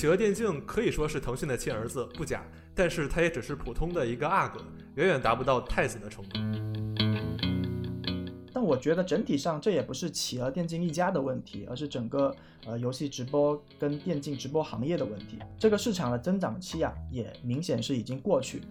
企鹅电竞可以说是腾讯的亲儿子，不假，但是它也只是普通的一个阿哥，远远达不到太子的程度。但我觉得整体上这也不是企鹅电竞一家的问题，而是整个呃游戏直播跟电竞直播行业的问题。这个市场的增长期啊，也明显是已经过去。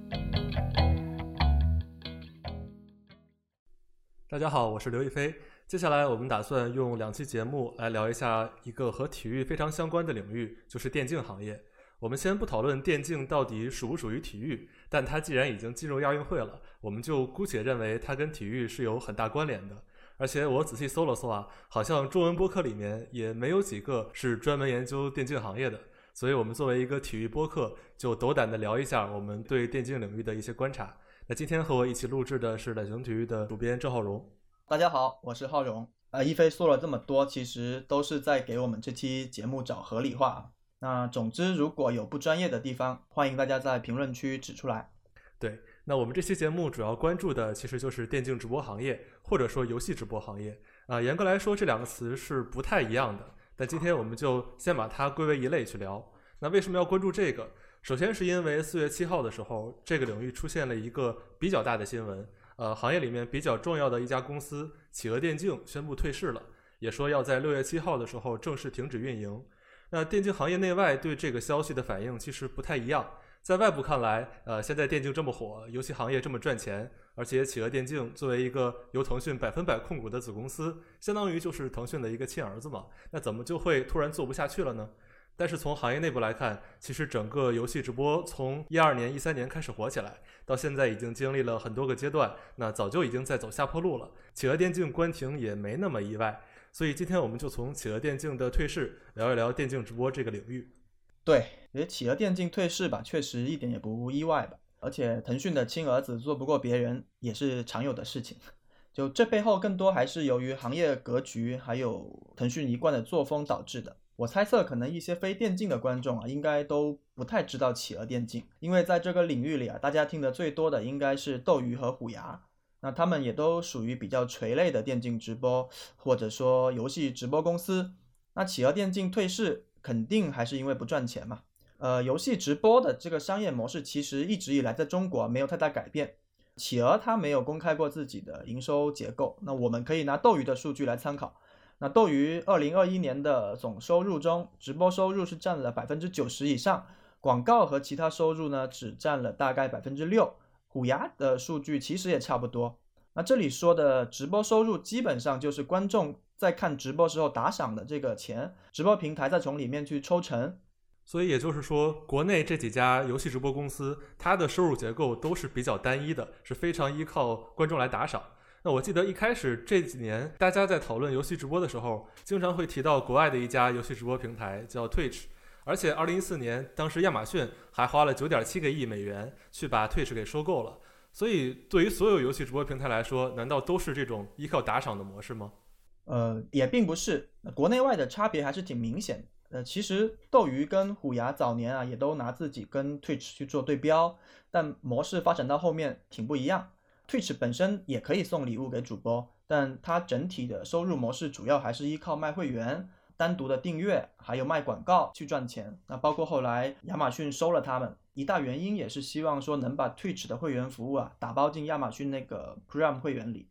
大家好，我是刘亦菲。接下来我们打算用两期节目来聊一下一个和体育非常相关的领域，就是电竞行业。我们先不讨论电竞到底属不属于体育，但它既然已经进入亚运会了，我们就姑且认为它跟体育是有很大关联的。而且我仔细搜了搜啊，好像中文播客里面也没有几个是专门研究电竞行业的。所以，我们作为一个体育播客，就斗胆的聊一下我们对电竞领域的一些观察。那今天和我一起录制的是懒熊体育的主编郑浩荣。大家好，我是浩荣。呃，一飞说了这么多，其实都是在给我们这期节目找合理化。那总之，如果有不专业的地方，欢迎大家在评论区指出来。对，那我们这期节目主要关注的其实就是电竞直播行业，或者说游戏直播行业。啊，严格来说，这两个词是不太一样的。但今天我们就先把它归为一类去聊。那为什么要关注这个？首先是因为四月七号的时候，这个领域出现了一个比较大的新闻。呃，行业里面比较重要的一家公司企鹅电竞宣布退市了，也说要在六月七号的时候正式停止运营。那电竞行业内外对这个消息的反应其实不太一样。在外部看来，呃，现在电竞这么火，游戏行业这么赚钱，而且企鹅电竞作为一个由腾讯百分百控股的子公司，相当于就是腾讯的一个亲儿子嘛，那怎么就会突然做不下去了呢？但是从行业内部来看，其实整个游戏直播从一二年、一三年开始火起来，到现在已经经历了很多个阶段，那早就已经在走下坡路了。企鹅电竞关停也没那么意外。所以今天我们就从企鹅电竞的退市聊一聊电竞直播这个领域。对，因为企鹅电竞退市吧，确实一点也不意外吧。而且腾讯的亲儿子做不过别人也是常有的事情。就这背后更多还是由于行业格局，还有腾讯一贯的作风导致的。我猜测可能一些非电竞的观众啊，应该都不太知道企鹅电竞，因为在这个领域里啊，大家听得最多的应该是斗鱼和虎牙。那他们也都属于比较垂类的电竞直播，或者说游戏直播公司。那企鹅电竞退市，肯定还是因为不赚钱嘛。呃，游戏直播的这个商业模式其实一直以来在中国没有太大改变。企鹅它没有公开过自己的营收结构，那我们可以拿斗鱼的数据来参考。那斗鱼二零二一年的总收入中，直播收入是占了百分之九十以上，广告和其他收入呢只占了大概百分之六。虎牙的数据其实也差不多。那这里说的直播收入，基本上就是观众在看直播时候打赏的这个钱，直播平台再从里面去抽成。所以也就是说，国内这几家游戏直播公司，它的收入结构都是比较单一的，是非常依靠观众来打赏。那我记得一开始这几年，大家在讨论游戏直播的时候，经常会提到国外的一家游戏直播平台叫 Twitch。而且，二零一四年，当时亚马逊还花了九点七个亿美元去把 Twitch 给收购了。所以，对于所有游戏直播平台来说，难道都是这种依靠打赏的模式吗？呃，也并不是，国内外的差别还是挺明显的。呃，其实斗鱼跟虎牙早年啊，也都拿自己跟 Twitch 去做对标，但模式发展到后面挺不一样。Twitch 本身也可以送礼物给主播，但它整体的收入模式主要还是依靠卖会员。单独的订阅还有卖广告去赚钱，那包括后来亚马逊收了他们，一大原因也是希望说能把 Twitch 的会员服务啊打包进亚马逊那个 Prime 会员里。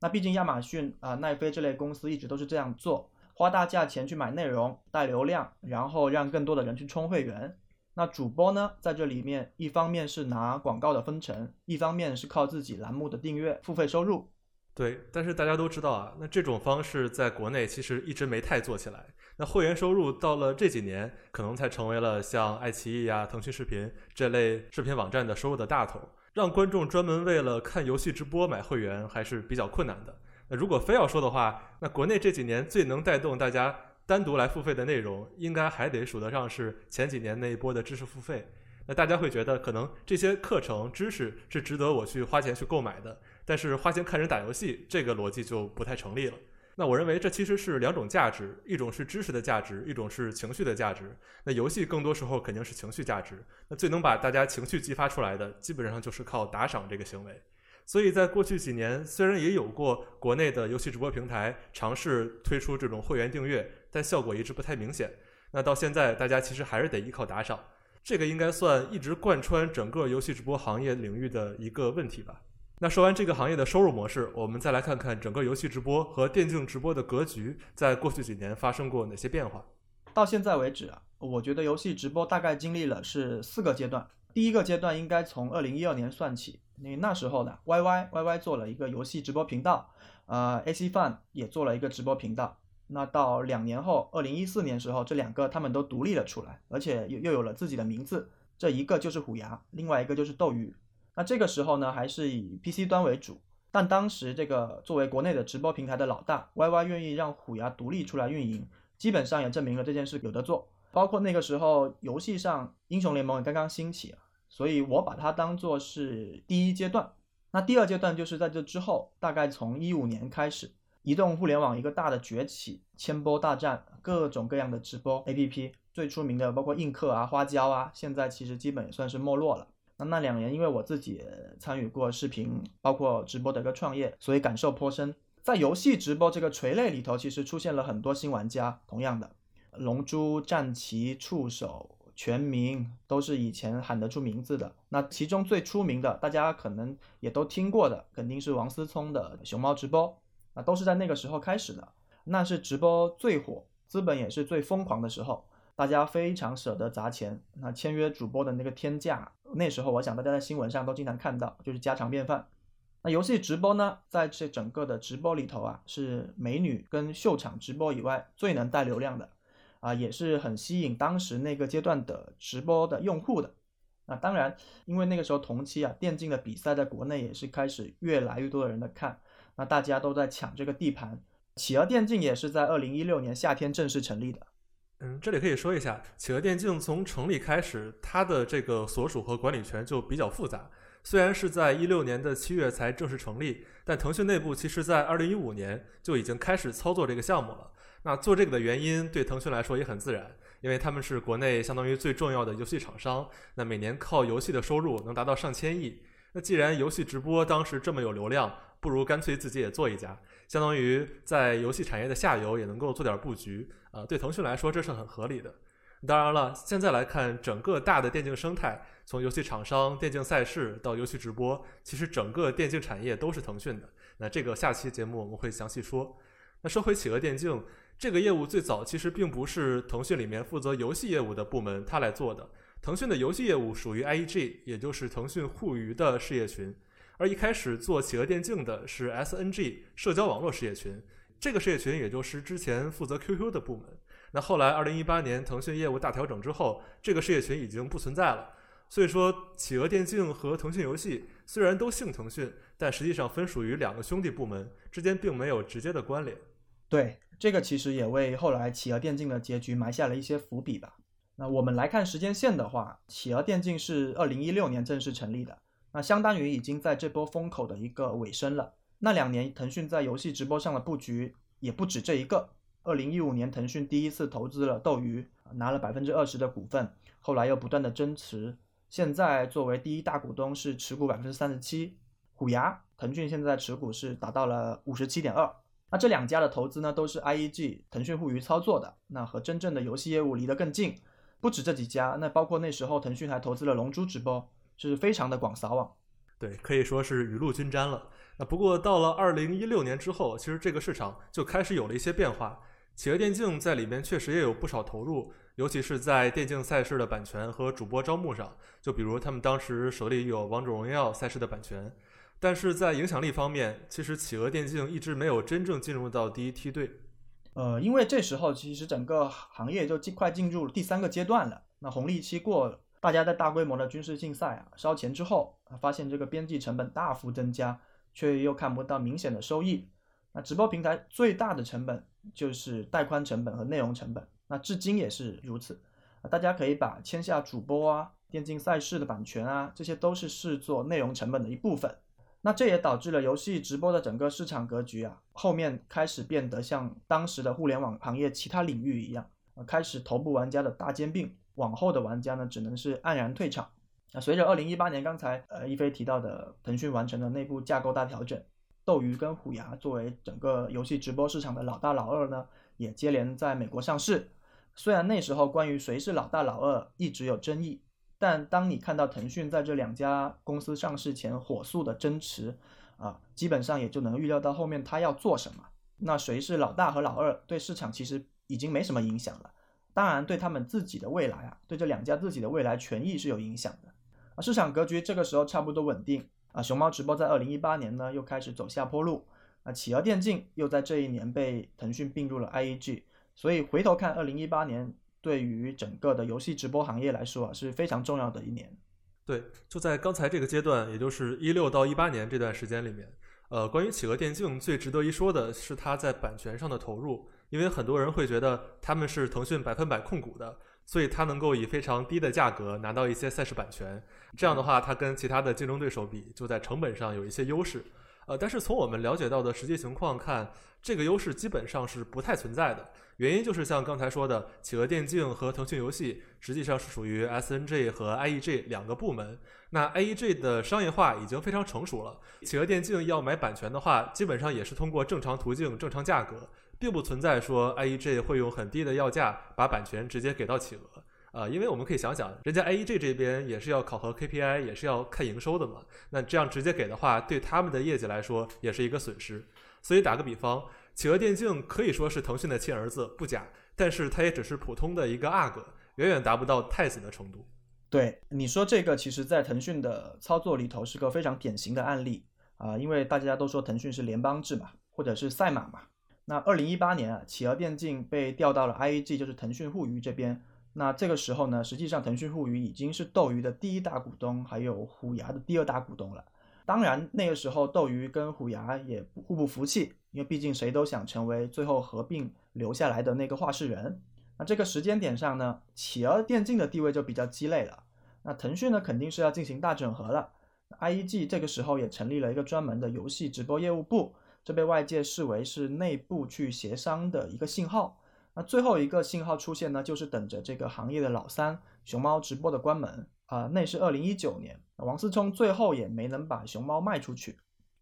那毕竟亚马逊啊奈飞这类公司一直都是这样做，花大价钱去买内容带流量，然后让更多的人去充会员。那主播呢在这里面一方面是拿广告的分成，一方面是靠自己栏目的订阅付费收入。对，但是大家都知道啊，那这种方式在国内其实一直没太做起来。那会员收入到了这几年，可能才成为了像爱奇艺呀、腾讯视频这类视频网站的收入的大头。让观众专门为了看游戏直播买会员，还是比较困难的。那如果非要说的话，那国内这几年最能带动大家单独来付费的内容，应该还得数得上是前几年那一波的知识付费。那大家会觉得，可能这些课程知识是值得我去花钱去购买的，但是花钱看人打游戏，这个逻辑就不太成立了。那我认为这其实是两种价值，一种是知识的价值，一种是情绪的价值。那游戏更多时候肯定是情绪价值，那最能把大家情绪激发出来的，基本上就是靠打赏这个行为。所以在过去几年，虽然也有过国内的游戏直播平台尝试推出这种会员订阅，但效果一直不太明显。那到现在，大家其实还是得依靠打赏，这个应该算一直贯穿整个游戏直播行业领域的一个问题吧。那说完这个行业的收入模式，我们再来看看整个游戏直播和电竞直播的格局，在过去几年发生过哪些变化。到现在为止啊，我觉得游戏直播大概经历了是四个阶段。第一个阶段应该从二零一二年算起，因为那时候呢，Y Y Y Y 做了一个游戏直播频道，呃，AC Fun 也做了一个直播频道。那到两年后，二零一四年时候，这两个他们都独立了出来，而且又又有了自己的名字。这一个就是虎牙，另外一个就是斗鱼。那这个时候呢，还是以 PC 端为主，但当时这个作为国内的直播平台的老大，YY 愿意让虎牙独立出来运营，基本上也证明了这件事有得做。包括那个时候游戏上英雄联盟也刚刚兴起，所以我把它当做是第一阶段。那第二阶段就是在这之后，大概从一五年开始，移动互联网一个大的崛起，千播大战，各种各样的直播 APP，最出名的包括映客啊、花椒啊，现在其实基本也算是没落了。那那两年，因为我自己参与过视频，包括直播的一个创业，所以感受颇深。在游戏直播这个垂类里头，其实出现了很多新玩家。同样的，龙珠、战旗、触手、全名都是以前喊得出名字的。那其中最出名的，大家可能也都听过的，肯定是王思聪的熊猫直播。啊，都是在那个时候开始的。那是直播最火，资本也是最疯狂的时候。大家非常舍得砸钱，那签约主播的那个天价，那时候我想大家在新闻上都经常看到，就是家常便饭。那游戏直播呢，在这整个的直播里头啊，是美女跟秀场直播以外最能带流量的，啊，也是很吸引当时那个阶段的直播的用户的。那当然，因为那个时候同期啊，电竞的比赛在国内也是开始越来越多的人在看，那大家都在抢这个地盘。企鹅电竞也是在二零一六年夏天正式成立的。嗯，这里可以说一下，企鹅电竞从成立开始，它的这个所属和管理权就比较复杂。虽然是在一六年的七月才正式成立，但腾讯内部其实在二零一五年就已经开始操作这个项目了。那做这个的原因对腾讯来说也很自然，因为他们是国内相当于最重要的游戏厂商，那每年靠游戏的收入能达到上千亿。那既然游戏直播当时这么有流量，不如干脆自己也做一家，相当于在游戏产业的下游也能够做点布局。啊，对腾讯来说这是很合理的。当然了，现在来看整个大的电竞生态，从游戏厂商、电竞赛事到游戏直播，其实整个电竞产业都是腾讯的。那这个下期节目我们会详细说。那说回企鹅电竞这个业务，最早其实并不是腾讯里面负责游戏业务的部门他来做的。腾讯的游戏业务属于 IEG，也就是腾讯互娱的事业群。而一开始做企鹅电竞的是 SNG 社交网络事业群。这个事业群也就是之前负责 QQ 的部门。那后来，二零一八年腾讯业务大调整之后，这个事业群已经不存在了。所以说，企鹅电竞和腾讯游戏虽然都姓腾讯，但实际上分属于两个兄弟部门，之间并没有直接的关联。对，这个其实也为后来企鹅电竞的结局埋下了一些伏笔吧。那我们来看时间线的话，企鹅电竞是二零一六年正式成立的，那相当于已经在这波风口的一个尾声了。那两年，腾讯在游戏直播上的布局也不止这一个。二零一五年，腾讯第一次投资了斗鱼，拿了百分之二十的股份，后来又不断的增持，现在作为第一大股东是持股百分之三十七。虎牙，腾讯现在持股是达到了五十七点二。那这两家的投资呢，都是 IEG 腾讯互娱操作的，那和真正的游戏业务离得更近。不止这几家，那包括那时候腾讯还投资了龙珠直播，是非常的广撒网。对，可以说是雨露均沾了。那不过到了二零一六年之后，其实这个市场就开始有了一些变化。企鹅电竞在里面确实也有不少投入，尤其是在电竞赛事的版权和主播招募上。就比如他们当时手里有王者荣耀赛事的版权，但是在影响力方面，其实企鹅电竞一直没有真正进入到第一梯队。呃，因为这时候其实整个行业就尽快进入第三个阶段了，那红利期过了。大家在大规模的军事竞赛啊烧钱之后，发现这个边际成本大幅增加，却又看不到明显的收益。那直播平台最大的成本就是带宽成本和内容成本，那至今也是如此。大家可以把签下主播啊、电竞赛事的版权啊，这些都是视作内容成本的一部分。那这也导致了游戏直播的整个市场格局啊，后面开始变得像当时的互联网行业其他领域一样，开始头部玩家的大兼并。往后的玩家呢，只能是黯然退场。那随着二零一八年刚才呃一飞提到的腾讯完成的内部架构大调整，斗鱼跟虎牙作为整个游戏直播市场的老大老二呢，也接连在美国上市。虽然那时候关于谁是老大老二一直有争议，但当你看到腾讯在这两家公司上市前火速的增持，啊，基本上也就能预料到后面他要做什么。那谁是老大和老二，对市场其实已经没什么影响了。当然，对他们自己的未来啊，对这两家自己的未来权益是有影响的。啊，市场格局这个时候差不多稳定啊。熊猫直播在二零一八年呢又开始走下坡路，啊，企鹅电竞又在这一年被腾讯并入了 IEG。所以回头看，二零一八年对于整个的游戏直播行业来说啊是非常重要的一年。对，就在刚才这个阶段，也就是一六到一八年这段时间里面，呃，关于企鹅电竞最值得一说的是它在版权上的投入，因为很多人会觉得他们是腾讯百分百控股的，所以它能够以非常低的价格拿到一些赛事版权，这样的话，它跟其他的竞争对手比，就在成本上有一些优势。呃，但是从我们了解到的实际情况看，这个优势基本上是不太存在的。原因就是像刚才说的，企鹅电竞和腾讯游戏实际上是属于 SNG 和 IEG 两个部门。那 IEG 的商业化已经非常成熟了，企鹅电竞要买版权的话，基本上也是通过正常途径、正常价格，并不存在说 IEG 会用很低的要价把版权直接给到企鹅。啊，因为我们可以想想，人家 IEG 这边也是要考核 KPI，也是要看营收的嘛。那这样直接给的话，对他们的业绩来说也是一个损失。所以打个比方，企鹅电竞可以说是腾讯的亲儿子，不假。但是它也只是普通的一个阿哥，远远达不到太子的程度。对你说这个，其实在腾讯的操作里头是个非常典型的案例啊，因为大家都说腾讯是联邦制嘛，或者是赛马嘛。那二零一八年啊，企鹅电竞被调到了 IEG，就是腾讯互娱这边。那这个时候呢，实际上腾讯互娱已经是斗鱼的第一大股东，还有虎牙的第二大股东了。当然，那个时候斗鱼跟虎牙也互不服气，因为毕竟谁都想成为最后合并留下来的那个话事人。那这个时间点上呢，企鹅电竞的地位就比较鸡肋了。那腾讯呢，肯定是要进行大整合了。IEG 这个时候也成立了一个专门的游戏直播业务部，这被外界视为是内部去协商的一个信号。那最后一个信号出现呢，就是等着这个行业的老三熊猫直播的关门啊，那是二零一九年，王思聪最后也没能把熊猫卖出去。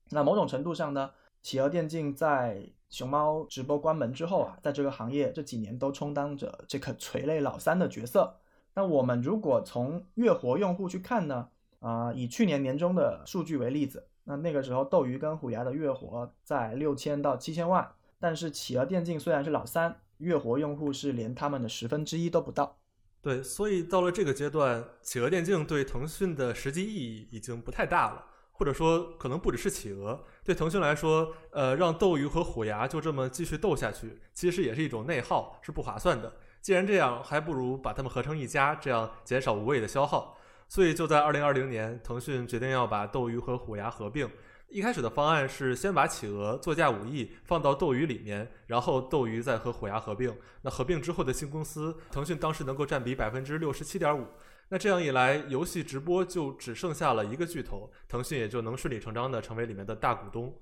那某种程度上呢，企鹅电竞在熊猫直播关门之后啊，在这个行业这几年都充当着这个垂泪老三的角色。那我们如果从月活用户去看呢，啊，以去年年中的数据为例子，那那个时候斗鱼跟虎牙的月活在六千到七千万，但是企鹅电竞虽然是老三。月活用户是连他们的十分之一都不到，对，所以到了这个阶段，企鹅电竞对腾讯的实际意义已经不太大了，或者说可能不只是企鹅，对腾讯来说，呃，让斗鱼和虎牙就这么继续斗下去，其实也是一种内耗，是不划算的。既然这样，还不如把它们合成一家，这样减少无谓的消耗。所以就在二零二零年，腾讯决定要把斗鱼和虎牙合并。一开始的方案是先把企鹅作价五亿放到斗鱼里面，然后斗鱼再和虎牙合并。那合并之后的新公司，腾讯当时能够占比百分之六十七点五。那这样一来，游戏直播就只剩下了一个巨头，腾讯也就能顺理成章的成为里面的大股东。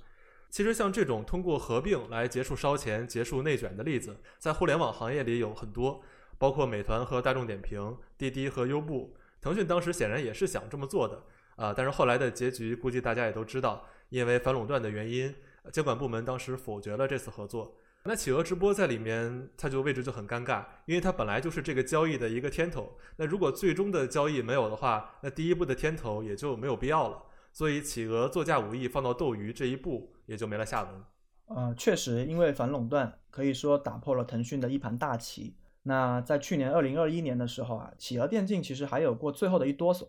其实像这种通过合并来结束烧钱、结束内卷的例子，在互联网行业里有很多，包括美团和大众点评、滴滴和优步。腾讯当时显然也是想这么做的啊，但是后来的结局估计大家也都知道。因为反垄断的原因，监管部门当时否决了这次合作。那企鹅直播在里面，它就位置就很尴尬，因为它本来就是这个交易的一个天头。那如果最终的交易没有的话，那第一步的天头也就没有必要了。所以企鹅作价五亿放到斗鱼这一步也就没了下文。呃，确实，因为反垄断可以说打破了腾讯的一盘大棋。那在去年二零二一年的时候啊，企鹅电竞其实还有过最后的一哆嗦。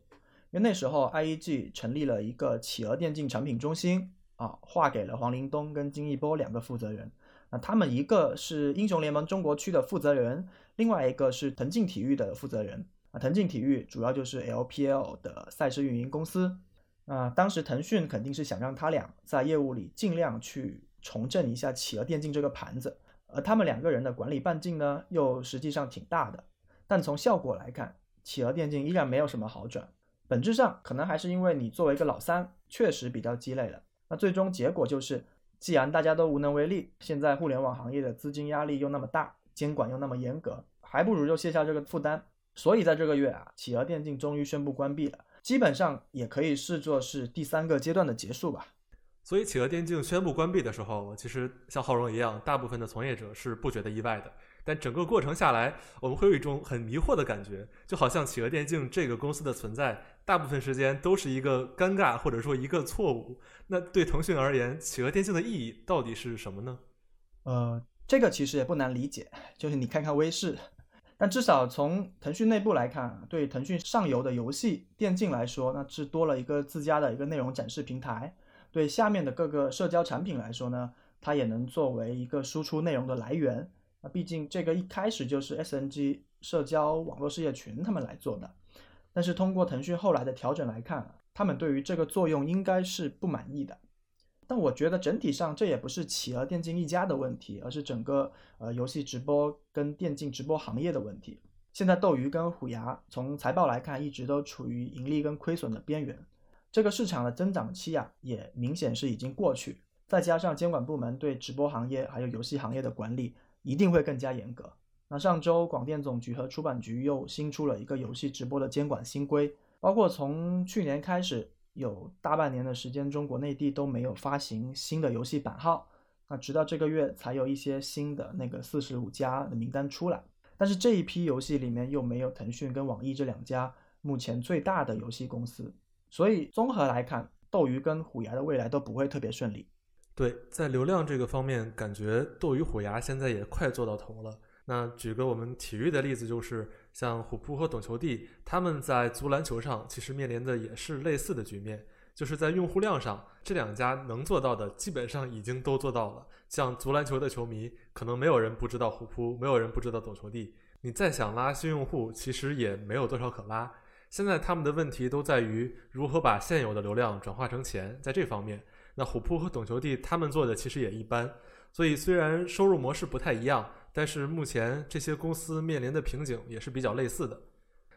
因为那时候，IEG 成立了一个企鹅电竞产品中心啊，划给了黄林东跟金一波两个负责人。那他们一个是英雄联盟中国区的负责人，另外一个是腾讯体育的负责人啊。腾讯体育主要就是 LPL 的赛事运营公司啊。当时腾讯肯定是想让他俩在业务里尽量去重振一下企鹅电竞这个盘子，而他们两个人的管理半径呢，又实际上挺大的。但从效果来看，企鹅电竞依然没有什么好转。本质上可能还是因为你作为一个老三，确实比较鸡肋了。那最终结果就是，既然大家都无能为力，现在互联网行业的资金压力又那么大，监管又那么严格，还不如就卸下这个负担。所以在这个月啊，企鹅电竞终于宣布关闭了，基本上也可以视作是第三个阶段的结束吧。所以企鹅电竞宣布关闭的时候，其实像浩荣一样，大部分的从业者是不觉得意外的。但整个过程下来，我们会有一种很迷惑的感觉，就好像企鹅电竞这个公司的存在，大部分时间都是一个尴尬或者说一个错误。那对腾讯而言，企鹅电竞的意义到底是什么呢？呃，这个其实也不难理解，就是你看看微视，但至少从腾讯内部来看，对腾讯上游的游戏电竞来说，那是多了一个自家的一个内容展示平台；对下面的各个社交产品来说呢，它也能作为一个输出内容的来源。毕竟这个一开始就是 SNG 社交网络事业群他们来做的，但是通过腾讯后来的调整来看，他们对于这个作用应该是不满意的。但我觉得整体上这也不是企鹅电竞一家的问题，而是整个呃游戏直播跟电竞直播行业的问题。现在斗鱼跟虎牙从财报来看，一直都处于盈利跟亏损的边缘，这个市场的增长期啊，也明显是已经过去。再加上监管部门对直播行业还有游戏行业的管理。一定会更加严格。那上周广电总局和出版局又新出了一个游戏直播的监管新规，包括从去年开始有大半年的时间，中国内地都没有发行新的游戏版号。那直到这个月才有一些新的那个四十五家的名单出来，但是这一批游戏里面又没有腾讯跟网易这两家目前最大的游戏公司，所以综合来看，斗鱼跟虎牙的未来都不会特别顺利。对，在流量这个方面，感觉斗鱼虎牙现在也快做到头了。那举个我们体育的例子，就是像虎扑和懂球帝，他们在足篮球上其实面临的也是类似的局面，就是在用户量上，这两家能做到的基本上已经都做到了。像足篮球的球迷，可能没有人不知道虎扑，没有人不知道懂球帝。你再想拉新用户，其实也没有多少可拉。现在他们的问题都在于如何把现有的流量转化成钱，在这方面。那虎扑和懂球帝他们做的其实也一般，所以虽然收入模式不太一样，但是目前这些公司面临的瓶颈也是比较类似的。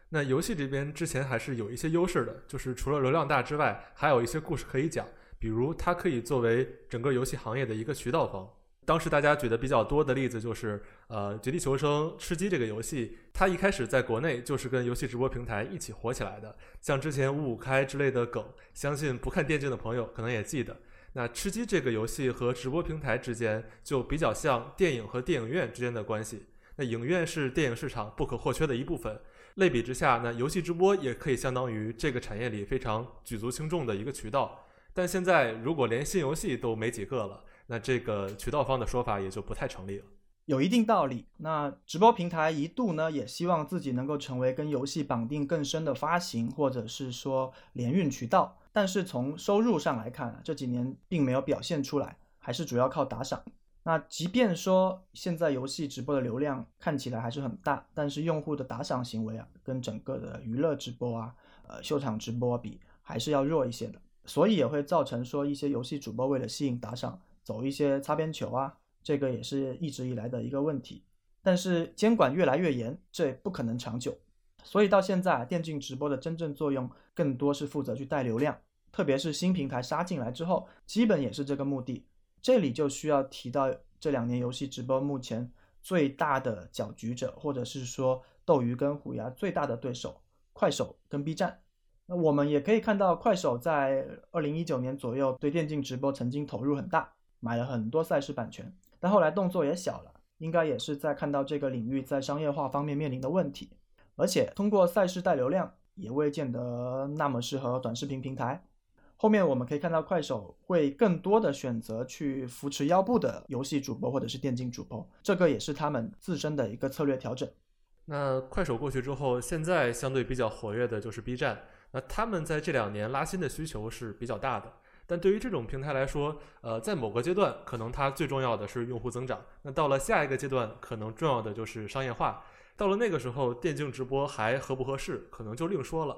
那游戏这边之前还是有一些优势的，就是除了流量大之外，还有一些故事可以讲，比如它可以作为整个游戏行业的一个渠道方。当时大家举的比较多的例子就是，呃，《绝地求生：吃鸡》这个游戏，它一开始在国内就是跟游戏直播平台一起火起来的。像之前五五开之类的梗，相信不看电竞的朋友可能也记得。那吃鸡这个游戏和直播平台之间就比较像电影和电影院之间的关系。那影院是电影市场不可或缺的一部分，类比之下，那游戏直播也可以相当于这个产业里非常举足轻重的一个渠道。但现在如果连新游戏都没几个了，那这个渠道方的说法也就不太成立了。有一定道理。那直播平台一度呢也希望自己能够成为跟游戏绑定更深的发行或者是说联运渠道。但是从收入上来看，这几年并没有表现出来，还是主要靠打赏。那即便说现在游戏直播的流量看起来还是很大，但是用户的打赏行为啊，跟整个的娱乐直播啊、呃秀场直播比，还是要弱一些的。所以也会造成说一些游戏主播为了吸引打赏，走一些擦边球啊，这个也是一直以来的一个问题。但是监管越来越严，这不可能长久。所以到现在，电竞直播的真正作用更多是负责去带流量。特别是新平台杀进来之后，基本也是这个目的。这里就需要提到这两年游戏直播目前最大的搅局者，或者是说斗鱼跟虎牙最大的对手快手跟 B 站。那我们也可以看到，快手在二零一九年左右对电竞直播曾经投入很大，买了很多赛事版权，但后来动作也小了，应该也是在看到这个领域在商业化方面面临的问题，而且通过赛事带流量也未见得那么适合短视频平台。后面我们可以看到，快手会更多的选择去扶持腰部的游戏主播或者是电竞主播，这个也是他们自身的一个策略调整。那快手过去之后，现在相对比较活跃的就是 B 站。那他们在这两年拉新的需求是比较大的，但对于这种平台来说，呃，在某个阶段可能它最重要的是用户增长，那到了下一个阶段，可能重要的就是商业化。到了那个时候，电竞直播还合不合适，可能就另说了。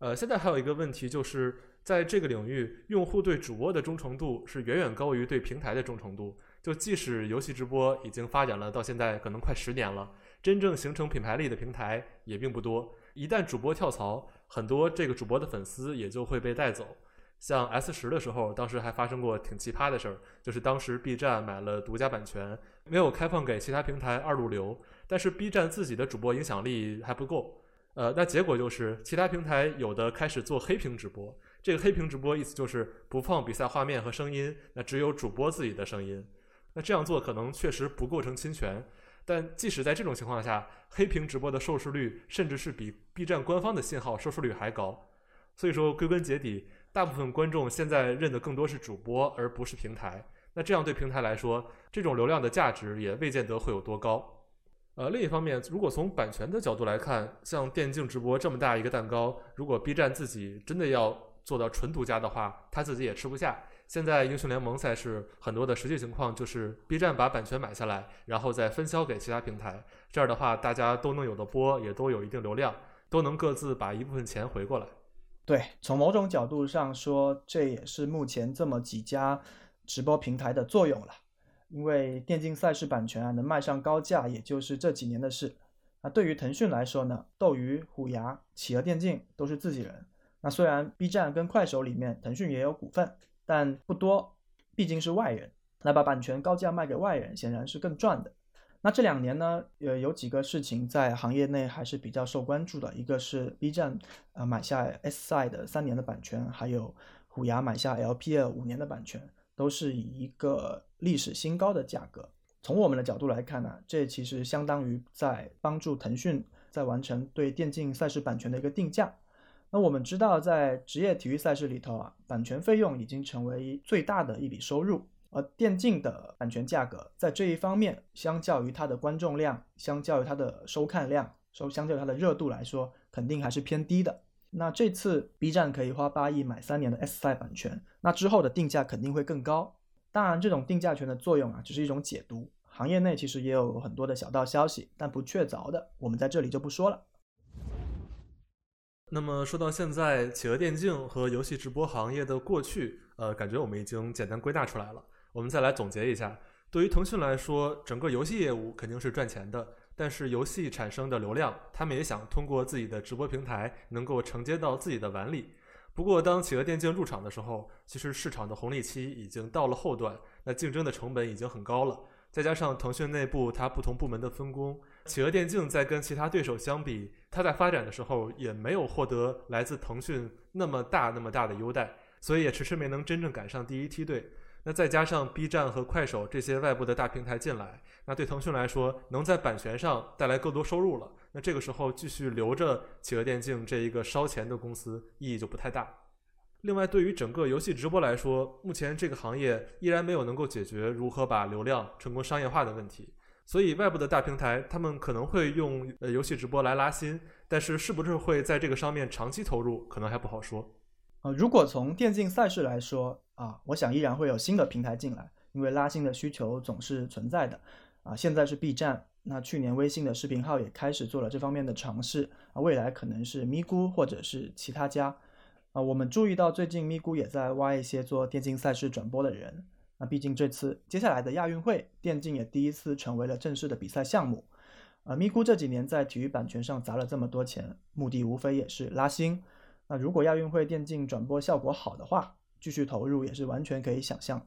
呃，现在还有一个问题就是。在这个领域，用户对主播的忠诚度是远远高于对平台的忠诚度。就即使游戏直播已经发展了到现在可能快十年了，真正形成品牌力的平台也并不多。一旦主播跳槽，很多这个主播的粉丝也就会被带走。像 S 十的时候，当时还发生过挺奇葩的事儿，就是当时 B 站买了独家版权，没有开放给其他平台二路流，但是 B 站自己的主播影响力还不够。呃，那结果就是其他平台有的开始做黑屏直播。这个黑屏直播意思就是不放比赛画面和声音，那只有主播自己的声音。那这样做可能确实不构成侵权，但即使在这种情况下，黑屏直播的收视率甚至是比 B 站官方的信号收视率还高。所以说，归根结底，大部分观众现在认的更多是主播，而不是平台。那这样对平台来说，这种流量的价值也未见得会有多高。呃，另一方面，如果从版权的角度来看，像电竞直播这么大一个蛋糕，如果 B 站自己真的要做到纯独家的话，他自己也吃不下。现在英雄联盟赛事很多的实际情况就是 B 站把版权买下来，然后再分销给其他平台，这样的话大家都能有的播，也都有一定流量，都能各自把一部分钱回过来。对，从某种角度上说，这也是目前这么几家直播平台的作用了。因为电竞赛事版权啊能卖上高价，也就是这几年的事。那对于腾讯来说呢，斗鱼、虎牙、企鹅电竞都是自己人。那虽然 B 站跟快手里面腾讯也有股份，但不多，毕竟是外人。那把版权高价卖给外人，显然是更赚的。那这两年呢，呃，有几个事情在行业内还是比较受关注的。一个是 B 站呃买下 S 赛的三年的版权，还有虎牙买下 LPL 五年的版权。都是以一个历史新高的价格。从我们的角度来看呢，这其实相当于在帮助腾讯在完成对电竞赛事版权的一个定价。那我们知道，在职业体育赛事里头啊，版权费用已经成为最大的一笔收入。而电竞的版权价格在这一方面，相较于它的观众量，相较于它的收看量，收相较于它的热度来说，肯定还是偏低的。那这次 B 站可以花八亿买三年的 S 赛版权，那之后的定价肯定会更高。当然，这种定价权的作用啊，只是一种解读。行业内其实也有很多的小道消息，但不确凿的，我们在这里就不说了。那么说到现在，企鹅电竞和游戏直播行业的过去，呃，感觉我们已经简单归纳出来了。我们再来总结一下，对于腾讯来说，整个游戏业务肯定是赚钱的。但是游戏产生的流量，他们也想通过自己的直播平台能够承接到自己的碗里。不过，当企鹅电竞入场的时候，其实市场的红利期已经到了后段，那竞争的成本已经很高了。再加上腾讯内部它不同部门的分工，企鹅电竞在跟其他对手相比，它在发展的时候也没有获得来自腾讯那么大那么大的优待，所以也迟迟没能真正赶上第一梯队。那再加上 B 站和快手这些外部的大平台进来，那对腾讯来说，能在版权上带来更多收入了。那这个时候继续留着企鹅电竞这一个烧钱的公司，意义就不太大。另外，对于整个游戏直播来说，目前这个行业依然没有能够解决如何把流量成功商业化的问题。所以，外部的大平台他们可能会用呃游戏直播来拉新，但是是不是会在这个上面长期投入，可能还不好说。呃，如果从电竞赛事来说啊，我想依然会有新的平台进来，因为拉新的需求总是存在的。啊，现在是 B 站，那去年微信的视频号也开始做了这方面的尝试，啊，未来可能是咪咕或者是其他家。啊，我们注意到最近咪咕也在挖一些做电竞赛事转播的人。那毕竟这次接下来的亚运会，电竞也第一次成为了正式的比赛项目。啊，咪咕这几年在体育版权上砸了这么多钱，目的无非也是拉新。那如果亚运会电竞转播效果好的话，继续投入也是完全可以想象。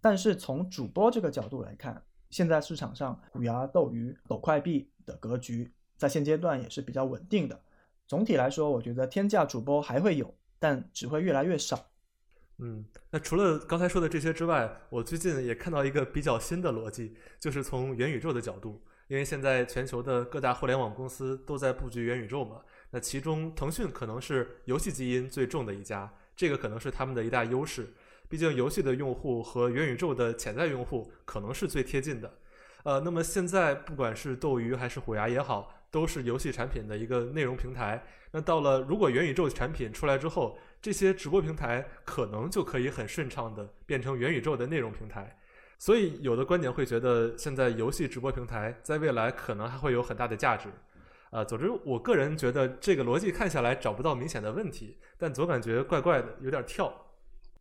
但是从主播这个角度来看，现在市场上虎牙、斗鱼、抖快币的格局在现阶段也是比较稳定的。总体来说，我觉得天价主播还会有，但只会越来越少。嗯，那除了刚才说的这些之外，我最近也看到一个比较新的逻辑，就是从元宇宙的角度，因为现在全球的各大互联网公司都在布局元宇宙嘛。那其中，腾讯可能是游戏基因最重的一家，这个可能是他们的一大优势。毕竟，游戏的用户和元宇宙的潜在用户可能是最贴近的。呃，那么现在不管是斗鱼还是虎牙也好，都是游戏产品的一个内容平台。那到了如果元宇宙产品出来之后，这些直播平台可能就可以很顺畅的变成元宇宙的内容平台。所以，有的观点会觉得，现在游戏直播平台在未来可能还会有很大的价值。啊，总之，我个人觉得这个逻辑看下来找不到明显的问题，但总感觉怪怪的，有点跳。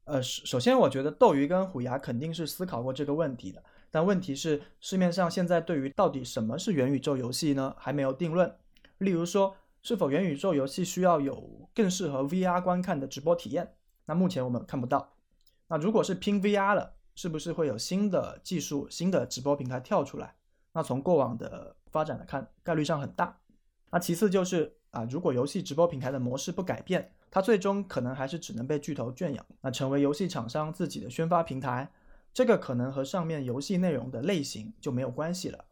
呃，首首先，我觉得斗鱼跟虎牙肯定是思考过这个问题的，但问题是市面上现在对于到底什么是元宇宙游戏呢，还没有定论。例如说，是否元宇宙游戏需要有更适合 VR 观看的直播体验？那目前我们看不到。那如果是拼 VR 了，是不是会有新的技术、新的直播平台跳出来？那从过往的发展来看，概率上很大。那其次就是啊，如果游戏直播平台的模式不改变，它最终可能还是只能被巨头圈养，那成为游戏厂商自己的宣发平台，这个可能和上面游戏内容的类型就没有关系了。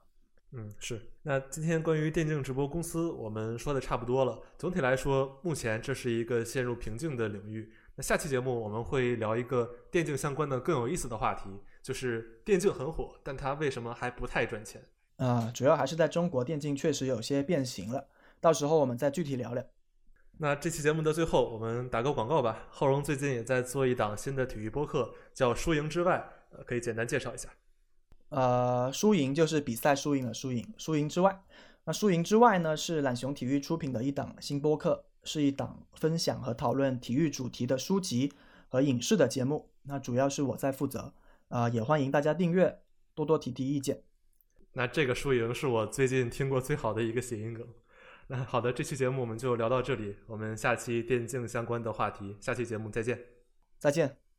嗯，是。那今天关于电竞直播公司，我们说的差不多了。总体来说，目前这是一个陷入瓶颈的领域。那下期节目我们会聊一个电竞相关的更有意思的话题，就是电竞很火，但它为什么还不太赚钱？啊，主要还是在中国电竞确实有些变形了，到时候我们再具体聊聊。那这期节目的最后，我们打个广告吧。浩荣最近也在做一档新的体育播客，叫《输赢之外》，呃，可以简单介绍一下。呃，输赢就是比赛输赢的输赢，输赢之外，那输赢之外呢是懒熊体育出品的一档新播客，是一档分享和讨论体育主题的书籍和影视的节目。那主要是我在负责，啊，也欢迎大家订阅，多多提提意见。那这个输赢是我最近听过最好的一个谐音梗。那好的，这期节目我们就聊到这里，我们下期电竞相关的话题，下期节目再见，再见。